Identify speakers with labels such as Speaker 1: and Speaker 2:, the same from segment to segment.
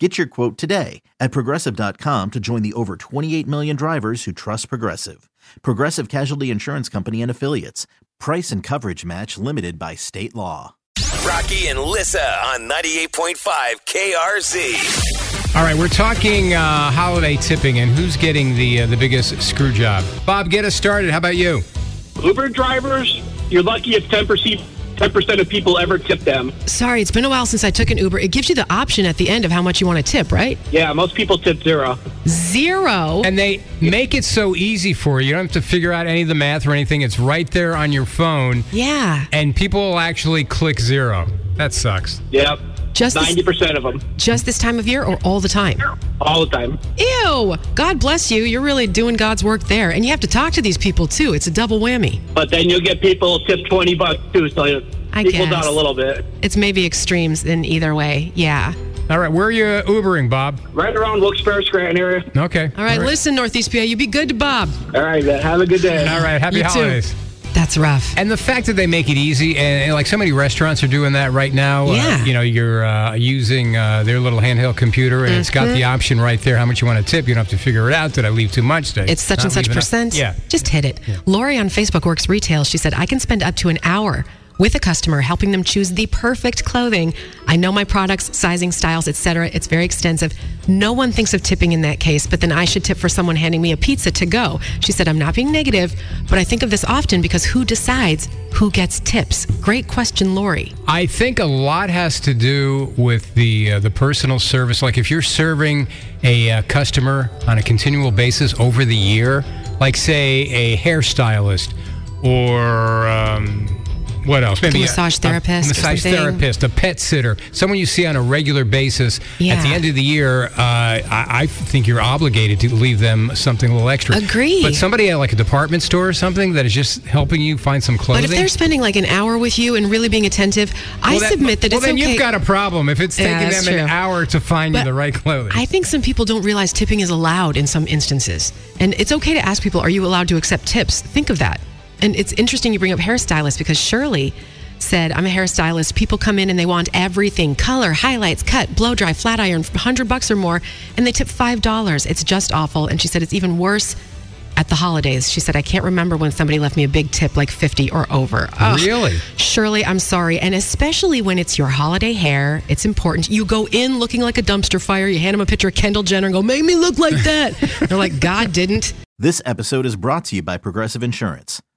Speaker 1: Get your quote today at progressive.com to join the over 28 million drivers who trust Progressive. Progressive Casualty Insurance Company and Affiliates. Price and coverage match limited by state law.
Speaker 2: Rocky and Lissa on 98.5 KRZ.
Speaker 3: All right, we're talking uh, holiday tipping and who's getting the uh, the biggest screw job. Bob, get us started. How about you?
Speaker 4: Uber drivers, you're lucky if 10%, 10% of people ever tip them.
Speaker 5: Sorry, it's been a while since I took an Uber. It gives you the option at the end of how much you want to tip, right?
Speaker 4: Yeah, most people tip zero.
Speaker 5: Zero.
Speaker 3: And they make it so easy for you. You don't have to figure out any of the math or anything. It's right there on your phone,
Speaker 5: yeah.
Speaker 3: and people will actually click zero. That sucks.
Speaker 4: Yep.
Speaker 5: Just
Speaker 4: 90% of them.
Speaker 5: just this time of year or all the time?
Speaker 4: All the time.
Speaker 5: Ew. God bless you. You're really doing God's work there. And you have to talk to these people too. It's a double whammy.
Speaker 4: But then you'll get people tip 20 bucks too, so it
Speaker 5: I
Speaker 4: equals
Speaker 5: guess.
Speaker 4: out a little bit.
Speaker 5: It's maybe extremes in either way. Yeah.
Speaker 3: All right, where are you Ubering, Bob?
Speaker 4: Right around Wilkes-Barre, Scranton area.
Speaker 3: Okay.
Speaker 5: All right, listen, Northeast PA, you be good to Bob.
Speaker 4: All right, man. Have a good day.
Speaker 3: All right, happy
Speaker 5: You too. That's rough.
Speaker 3: And the fact that they make it easy, and, and like so many restaurants are doing that right now.
Speaker 5: Yeah.
Speaker 3: Uh, you know, you're uh, using uh, their little handheld computer, and it's got
Speaker 5: Mm-hmm.
Speaker 3: the option right there how much you want to tip. You don't have to figure it out. Did I leave too much? Did
Speaker 5: It's such and such
Speaker 3: enough?
Speaker 5: percent.
Speaker 3: Yeah.
Speaker 5: Just hit it. Lori on Facebook works retail. She said, I can spend up to an hour with a customer helping them choose the perfect clothing. I know my products, sizing, styles, etc. It's very extensive. No one thinks of tipping in that case, but then I should tip for someone handing me a pizza to go. She said, I'm not being negative, but I think of this often because who decides who gets tips? Great question, Lori.
Speaker 3: I think a lot has to do with the uh, the personal service. Like if you're serving a uh, customer on a continual basis over the year, like say a hairstylist or um, what else? Maybe
Speaker 5: massage therapist or
Speaker 3: massage therapist, a pet sitter, someone you see on a regular basis. Yeah. At the end of the year, uh, I, I think you're obligated to leave them something a little extra.
Speaker 5: Agree.
Speaker 3: But somebody at like a department store or something that is just helping you find some clothing.
Speaker 5: But if they're spending like an hour with you and really being attentive, I
Speaker 3: Well,
Speaker 5: submit that
Speaker 3: well,
Speaker 5: it's
Speaker 3: then
Speaker 5: okay.
Speaker 3: you've got a problem if it's taking
Speaker 5: that's
Speaker 3: them an hour to find you the right clothing.
Speaker 5: I think some people don't realize tipping is allowed in some instances. And it's okay to ask people, are you allowed to accept tips? Think of that. And it's interesting you bring up hairstylists because Shirley said, I'm a hairstylist. People come in and they want everything color, highlights, cut, blow dry, flat iron, 100 bucks or more, and they tip $5. It's just awful. And she said, it's even worse at the holidays. She said, I can't remember when somebody left me a big tip like 50 or over. Ugh.
Speaker 3: Really?
Speaker 5: Shirley, I'm sorry. And especially when it's your holiday hair, it's important. You go in looking like a dumpster fire. You hand them a picture of Kendall Jenner and go, make me look like that. They're like, God didn't.
Speaker 1: This episode is brought to you by Progressive Insurance.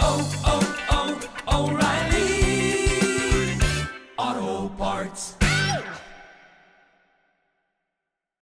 Speaker 6: Oh, oh, oh, Auto